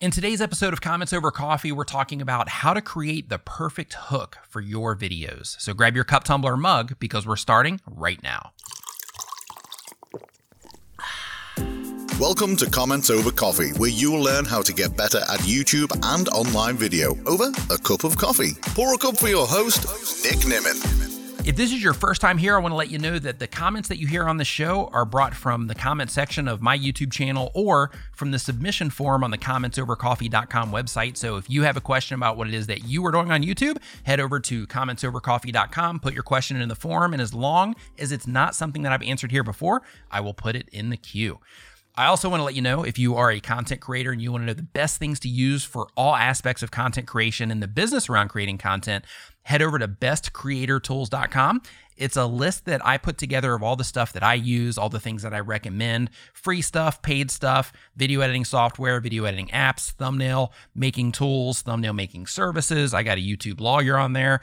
In today's episode of Comments Over Coffee, we're talking about how to create the perfect hook for your videos. So grab your cup, tumbler, mug because we're starting right now. Welcome to Comments Over Coffee, where you'll learn how to get better at YouTube and online video over a cup of coffee. Pour a cup for your host, Nick Nimmin. If this is your first time here, I want to let you know that the comments that you hear on the show are brought from the comment section of my YouTube channel or from the submission form on the commentsovercoffee.com website. So if you have a question about what it is that you are doing on YouTube, head over to commentsovercoffee.com, put your question in the form, and as long as it's not something that I've answered here before, I will put it in the queue. I also want to let you know if you are a content creator and you want to know the best things to use for all aspects of content creation and the business around creating content, head over to bestcreatortools.com. It's a list that I put together of all the stuff that I use, all the things that I recommend free stuff, paid stuff, video editing software, video editing apps, thumbnail making tools, thumbnail making services. I got a YouTube lawyer on there.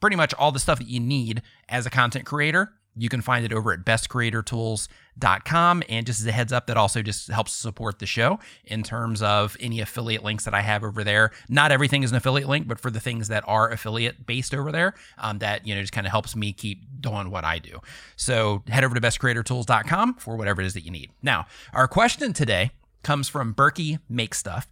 Pretty much all the stuff that you need as a content creator you can find it over at bestcreatortools.com. And just as a heads up, that also just helps support the show in terms of any affiliate links that I have over there. Not everything is an affiliate link, but for the things that are affiliate based over there, um, that, you know, just kind of helps me keep doing what I do. So head over to bestcreatortools.com for whatever it is that you need. Now, our question today comes from Berkey Make Stuff.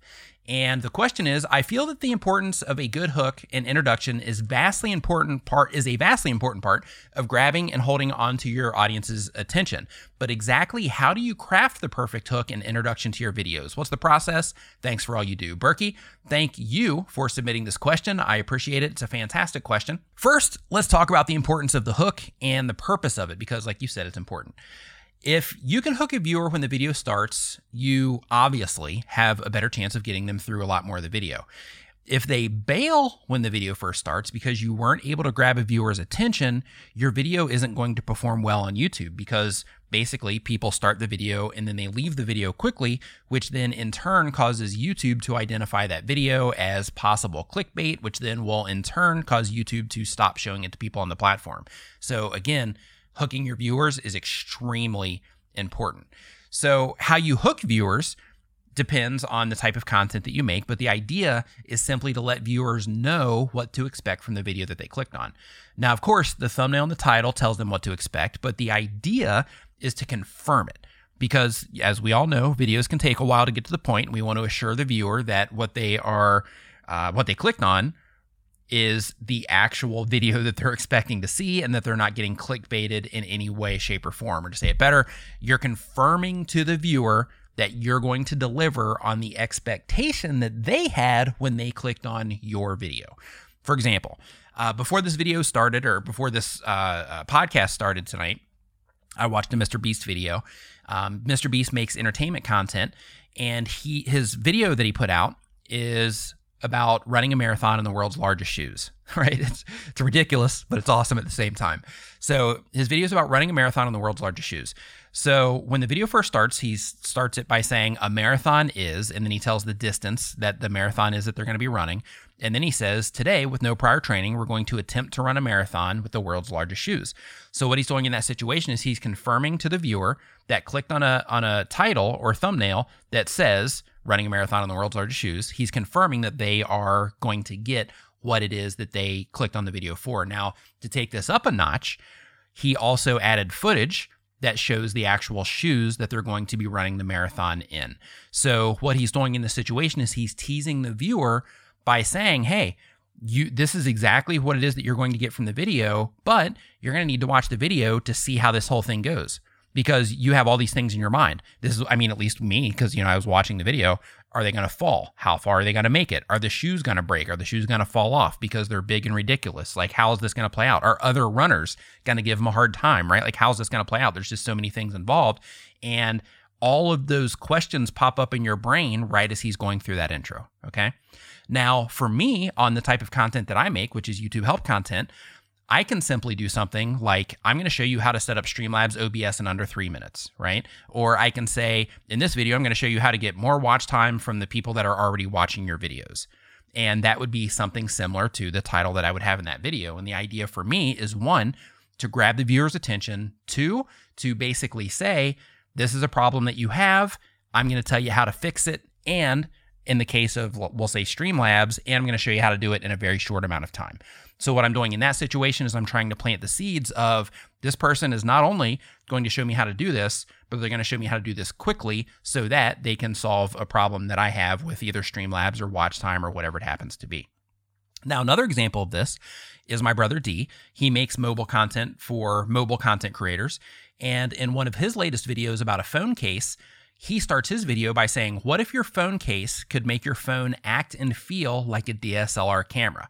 And the question is, I feel that the importance of a good hook and introduction is vastly important part is a vastly important part of grabbing and holding onto your audience's attention. But exactly how do you craft the perfect hook and introduction to your videos? What's the process? Thanks for all you do. Berkey, thank you for submitting this question. I appreciate it. It's a fantastic question. First, let's talk about the importance of the hook and the purpose of it because like you said, it's important. If you can hook a viewer when the video starts, you obviously have a better chance of getting them through a lot more of the video. If they bail when the video first starts because you weren't able to grab a viewer's attention, your video isn't going to perform well on YouTube because basically people start the video and then they leave the video quickly, which then in turn causes YouTube to identify that video as possible clickbait, which then will in turn cause YouTube to stop showing it to people on the platform. So again, hooking your viewers is extremely important. So, how you hook viewers depends on the type of content that you make, but the idea is simply to let viewers know what to expect from the video that they clicked on. Now, of course, the thumbnail and the title tells them what to expect, but the idea is to confirm it. Because as we all know, videos can take a while to get to the point. We want to assure the viewer that what they are, uh, what they clicked on is the actual video that they're expecting to see and that they're not getting clickbaited in any way, shape, or form. Or to say it better, you're confirming to the viewer that you're going to deliver on the expectation that they had when they clicked on your video. For example, uh, before this video started or before this uh, uh, podcast started tonight, I watched a Mr. Beast video. Um, Mr. Beast makes entertainment content, and he his video that he put out is about running a marathon in the world's largest shoes, right? It's, it's ridiculous, but it's awesome at the same time. So his video is about running a marathon in the world's largest shoes. So when the video first starts, he starts it by saying a marathon is, and then he tells the distance that the marathon is that they're going to be running. And then he says, Today, with no prior training, we're going to attempt to run a marathon with the world's largest shoes. So, what he's doing in that situation is he's confirming to the viewer that clicked on a, on a title or thumbnail that says running a marathon in the world's largest shoes. He's confirming that they are going to get what it is that they clicked on the video for. Now, to take this up a notch, he also added footage that shows the actual shoes that they're going to be running the marathon in. So, what he's doing in this situation is he's teasing the viewer by saying, hey, you this is exactly what it is that you're going to get from the video, but you're going to need to watch the video to see how this whole thing goes because you have all these things in your mind. This is I mean at least me because you know I was watching the video, are they going to fall? How far are they going to make it? Are the shoes going to break? Are the shoes going to fall off because they're big and ridiculous? Like how is this going to play out? Are other runners going to give them a hard time, right? Like how's this going to play out? There's just so many things involved and all of those questions pop up in your brain right as he's going through that intro, okay? Now, for me, on the type of content that I make, which is YouTube help content, I can simply do something like I'm going to show you how to set up Streamlabs OBS in under three minutes, right? Or I can say, in this video, I'm going to show you how to get more watch time from the people that are already watching your videos. And that would be something similar to the title that I would have in that video. And the idea for me is one, to grab the viewer's attention, two, to basically say, this is a problem that you have. I'm going to tell you how to fix it. And in the case of, we'll say Streamlabs, and I'm going to show you how to do it in a very short amount of time. So, what I'm doing in that situation is I'm trying to plant the seeds of this person is not only going to show me how to do this, but they're going to show me how to do this quickly so that they can solve a problem that I have with either Streamlabs or watch time or whatever it happens to be. Now, another example of this is my brother D. He makes mobile content for mobile content creators. And in one of his latest videos about a phone case, he starts his video by saying, What if your phone case could make your phone act and feel like a DSLR camera?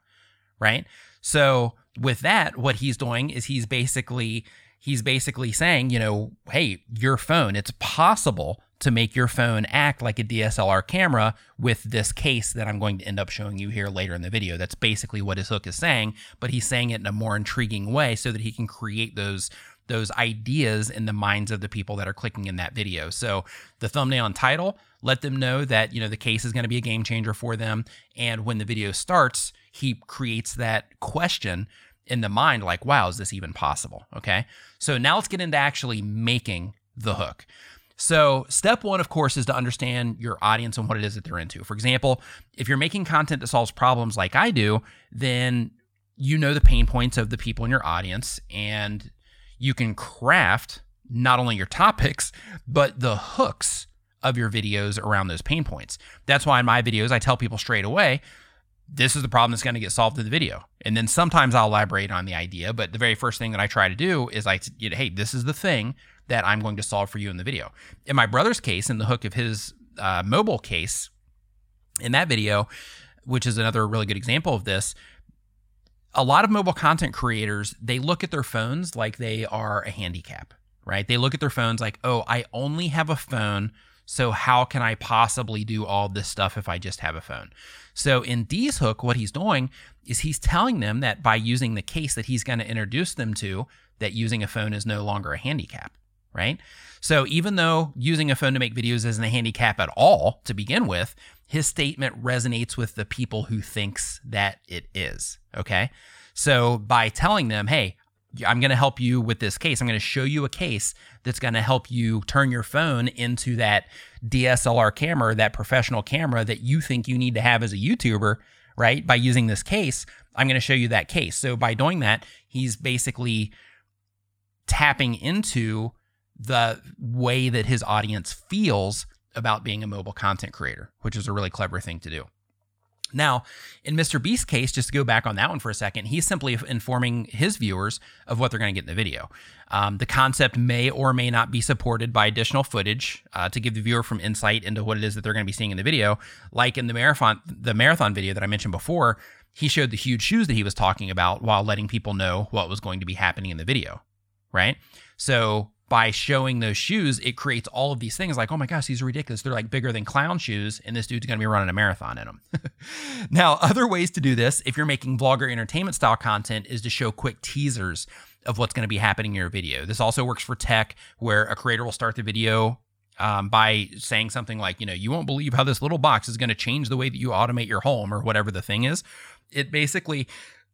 Right? So with that, what he's doing is he's basically he's basically saying, you know, hey, your phone, it's possible to make your phone act like a DSLR camera with this case that I'm going to end up showing you here later in the video. That's basically what his hook is saying, but he's saying it in a more intriguing way so that he can create those those ideas in the minds of the people that are clicking in that video. So the thumbnail and title let them know that, you know, the case is going to be a game changer for them and when the video starts, he creates that question in the mind like, wow, is this even possible? Okay. So now let's get into actually making the hook. So, step one, of course, is to understand your audience and what it is that they're into. For example, if you're making content that solves problems like I do, then you know the pain points of the people in your audience and you can craft not only your topics, but the hooks of your videos around those pain points. That's why in my videos, I tell people straight away this is the problem that's going to get solved in the video. And then sometimes I'll elaborate on the idea, but the very first thing that I try to do is I, hey, this is the thing that I'm going to solve for you in the video. In my brother's case, in the hook of his uh, mobile case, in that video, which is another really good example of this, a lot of mobile content creators, they look at their phones like they are a handicap, right? They look at their phones like, oh, I only have a phone so how can I possibly do all this stuff if I just have a phone? So in D's hook, what he's doing is he's telling them that by using the case that he's going to introduce them to, that using a phone is no longer a handicap, right? So even though using a phone to make videos isn't a handicap at all to begin with, his statement resonates with the people who thinks that it is, okay? So by telling them, "Hey, I'm going to help you with this case. I'm going to show you a case that's going to help you turn your phone into that DSLR camera, that professional camera that you think you need to have as a YouTuber, right? By using this case, I'm going to show you that case. So by doing that, he's basically tapping into the way that his audience feels about being a mobile content creator, which is a really clever thing to do. Now, in Mr. Beast's case, just to go back on that one for a second, he's simply informing his viewers of what they're going to get in the video. Um, the concept may or may not be supported by additional footage uh, to give the viewer from insight into what it is that they're going to be seeing in the video. Like in the marathon, the marathon video that I mentioned before, he showed the huge shoes that he was talking about while letting people know what was going to be happening in the video, right? So by showing those shoes, it creates all of these things like, oh my gosh, these are ridiculous. They're like bigger than clown shoes, and this dude's gonna be running a marathon in them. now, other ways to do this, if you're making vlogger entertainment style content, is to show quick teasers of what's gonna be happening in your video. This also works for tech, where a creator will start the video um, by saying something like, you know, you won't believe how this little box is going to change the way that you automate your home or whatever the thing is. It basically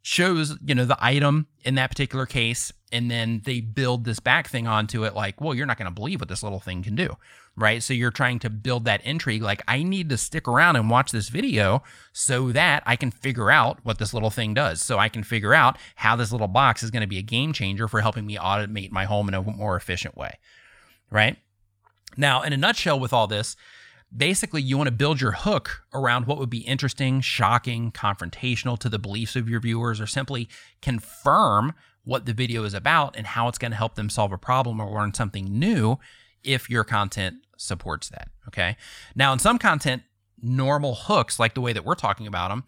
shows, you know, the item in that particular case, and then they build this back thing onto it like, well, you're not going to believe what this little thing can do. Right. So you're trying to build that intrigue. Like, I need to stick around and watch this video so that I can figure out what this little thing does. So I can figure out how this little box is going to be a game changer for helping me automate my home in a more efficient way. Right. Now, in a nutshell, with all this, basically you want to build your hook around what would be interesting, shocking, confrontational to the beliefs of your viewers, or simply confirm what the video is about and how it's going to help them solve a problem or learn something new if your content supports that. Okay. Now, in some content, normal hooks, like the way that we're talking about them,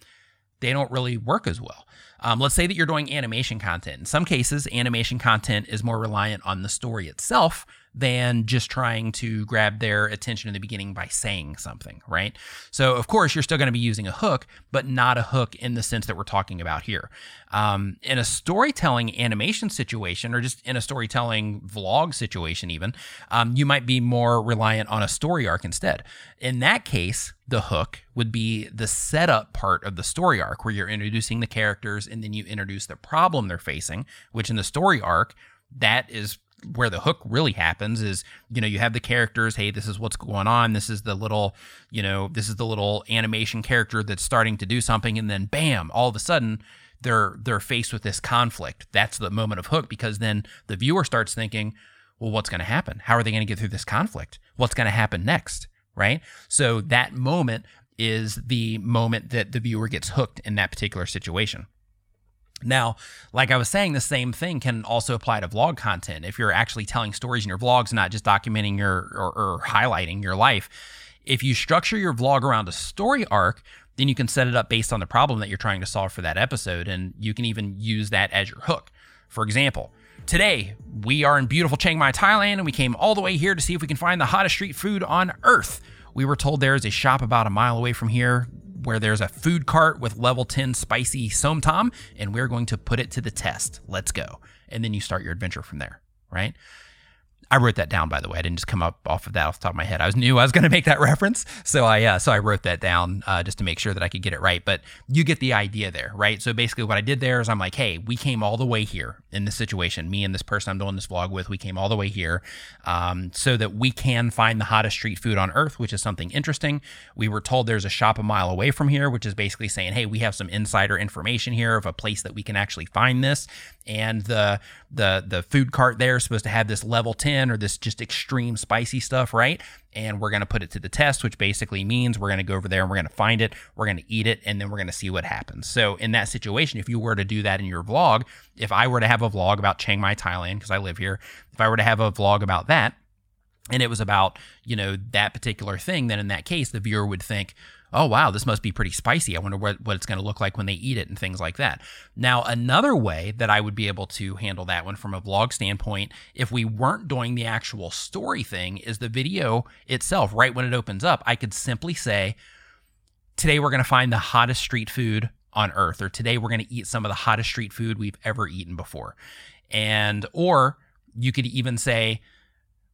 they don't really work as well. Um, let's say that you're doing animation content. In some cases, animation content is more reliant on the story itself than just trying to grab their attention in the beginning by saying something, right? So, of course, you're still going to be using a hook, but not a hook in the sense that we're talking about here. Um, in a storytelling animation situation, or just in a storytelling vlog situation, even, um, you might be more reliant on a story arc instead. In that case, the hook would be the setup part of the story arc where you're introducing the characters and then you introduce the problem they're facing, which in the story arc, that is where the hook really happens is you know you have the characters hey this is what's going on this is the little you know this is the little animation character that's starting to do something and then bam all of a sudden they're they're faced with this conflict. That's the moment of hook because then the viewer starts thinking well what's going to happen? How are they going to get through this conflict? What's going to happen next right? So that moment is the moment that the viewer gets hooked in that particular situation now, like I was saying, the same thing can also apply to vlog content. If you're actually telling stories in your vlogs, not just documenting your or, or, highlighting your life, if you structure your vlog around a story arc, then you can set it up based on the problem that you're trying to solve for that episode, and you can even use that as your hook. For example, today we are in beautiful Chiang Mai, Thailand, and we came all the way here to see if we can find the hottest street food on earth. We were told there is a shop about a mile away from here where there's a food cart with level 10 spicy somtam, and we're going to put it to the test. Let's go. And then you start your adventure from there, right? I wrote that down, by the way. I didn't just come up off of that off the top of my head. I was knew I was going to make that reference, so I uh, so I wrote that down uh, just to make sure that I could get it right. But you get the idea there, right? So basically, what I did there is I'm like, hey, we came all the way here in this situation. Me and this person I'm doing this vlog with, we came all the way here, um, so that we can find the hottest street food on earth, which is something interesting. We were told there's a shop a mile away from here, which is basically saying, hey, we have some insider information here of a place that we can actually find this, and the the the food cart there is supposed to have this level 10 or this just extreme spicy stuff, right? And we're going to put it to the test, which basically means we're going to go over there and we're going to find it, we're going to eat it, and then we're going to see what happens. So, in that situation, if you were to do that in your vlog, if I were to have a vlog about Chiang Mai, Thailand, because I live here, if I were to have a vlog about that, and it was about, you know, that particular thing, then in that case, the viewer would think, oh, wow, this must be pretty spicy. I wonder what, what it's going to look like when they eat it and things like that. Now, another way that I would be able to handle that one from a vlog standpoint, if we weren't doing the actual story thing, is the video itself, right when it opens up, I could simply say, today we're going to find the hottest street food on earth, or today we're going to eat some of the hottest street food we've ever eaten before. And, or you could even say,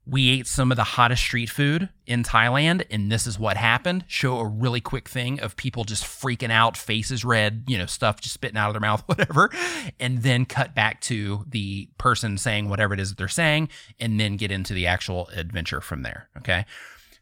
we ate some of the hottest street food in Thailand, and this is what happened. Show a really quick thing of people just freaking out, faces red, you know, stuff just spitting out of their mouth, whatever. And then cut back to the person saying whatever it is that they're saying, and then get into the actual adventure from there. Okay.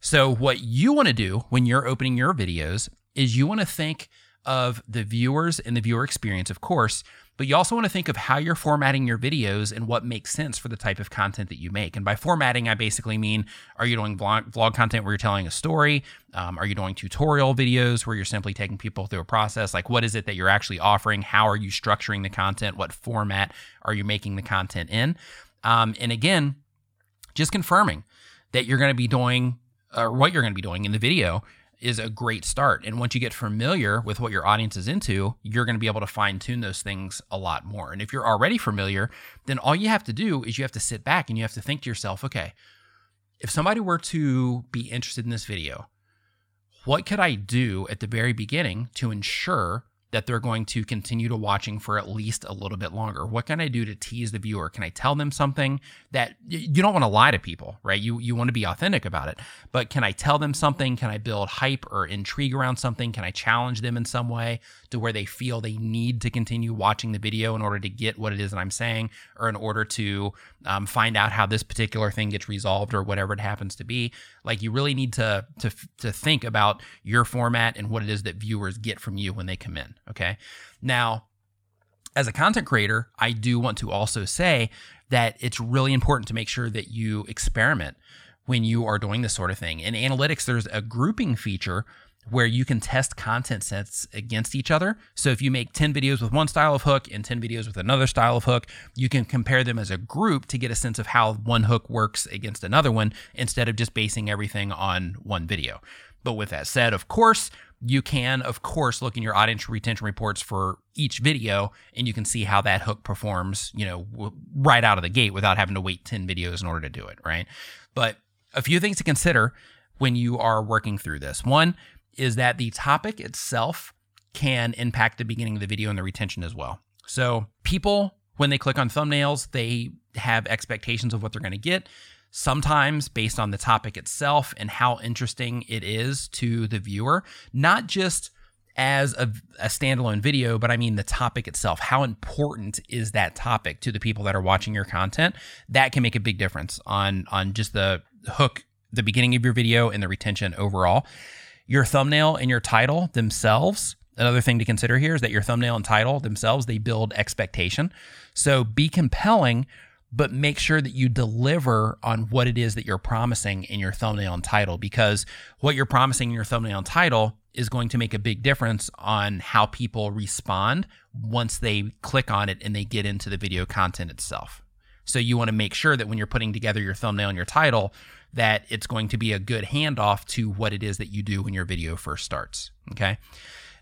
So, what you want to do when you're opening your videos is you want to think of the viewers and the viewer experience, of course, but you also want to think of how you're formatting your videos and what makes sense for the type of content that you make. And by formatting, I basically mean are you doing vlog, vlog content where you're telling a story? Um, are you doing tutorial videos where you're simply taking people through a process? Like, what is it that you're actually offering? How are you structuring the content? What format are you making the content in? Um, and again, just confirming that you're going to be doing what you're going to be doing in the video is a great start. And once you get familiar with what your audience is into, you're going to be able to fine tune those things a lot more. And if you're already familiar, then all you have to do is you have to sit back and you have to think to yourself, okay, if somebody were to be interested in this video, what could I do at the very beginning to ensure that they're going to continue to watching for at least a little bit longer? What can I do to tease the viewer? Can I tell them something that you don't want to lie to people, right? You you want to be authentic about it. But can I tell them something? Can I build hype or intrigue around something? Can I challenge them in some way to where they feel they need to continue watching the video in order to get what it is that I'm saying or in order to um, find out how this particular thing gets resolved or whatever it happens to be? Like you really need to to to think about your format and what it is that viewers get from you when they come in. Okay. Now, as a content creator, I do want to also say that it's really important to make sure that you experiment when you are doing this sort of thing. In analytics, there's a grouping feature where you can test content sets against each other. So if you make 10 videos with one style of hook and 10 videos with another style of hook, you can compare them as a group to get a sense of how one hook works against another one instead of just basing everything on one video. But with that said, of course, you can, of course, look in your audience retention reports for each video and you can see how that hook performs, you know, right out of the gate without having to wait 10 videos in order to do it, right? But a few things to consider when you are working through this. One is that the topic itself can impact the beginning of the video and the retention as well. So, people, when they click on thumbnails, they have expectations of what they're going to get sometimes based on the topic itself and how interesting it is to the viewer, not just as a, a, standalone video, but I mean the topic itself. How important is that topic to the people that are watching your content? That can make a big difference on on just the hook, the beginning of your video, and the retention overall. Your thumbnail and your title themselves. Another thing to consider here is that your thumbnail and title themselves they build expectation. So be compelling but make sure that you deliver on what it is that you're promising in your thumbnail and title because what you're promising in your thumbnail and title is going to make a big difference on how people respond once they click on it and they get into the video content itself. So you want to make sure that when you're putting together your thumbnail and your title that it's going to be a good handoff to what it is that you do when your video first starts, okay?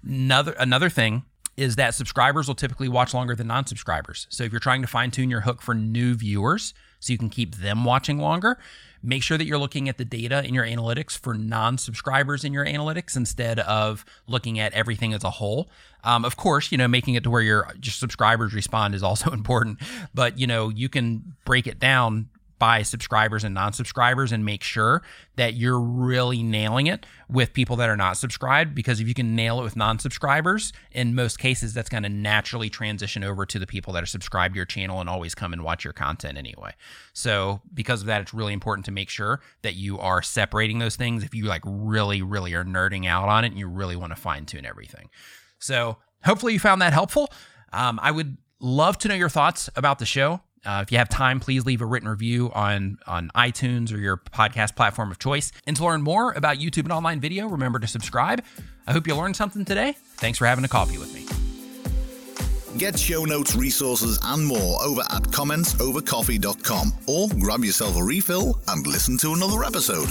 Another another thing is that subscribers will typically watch longer than non subscribers. So if you're trying to fine tune your hook for new viewers so you can keep them watching longer, make sure that you're looking at the data in your analytics for non subscribers in your analytics instead of looking at everything as a whole. Um, of course, you know, making it to where your, subscribers respond is also important, but you know, you can break it down by subscribers and non-subscribers and make sure that you're really nailing it with people that are not subscribed because if you can nail it with non-subscribers in most cases that's going to naturally transition over to the people that are subscribed to your channel and always come and watch your content anyway. So because of that it's really important to make sure that you are separating those things. If you like really really are nerding out on it and you really want to fine tune everything. So hopefully you found that helpful. Um, i would love to know your thoughts about the show uh, if you have time, please leave a written review on, on iTunes or your podcast platform of choice. And to learn more about YouTube and online video, remember to subscribe. I hope you learned something today. Thanks for having a coffee with me. Get show notes, resources, and more over at commentsovercoffee.com or grab yourself a refill and listen to another episode.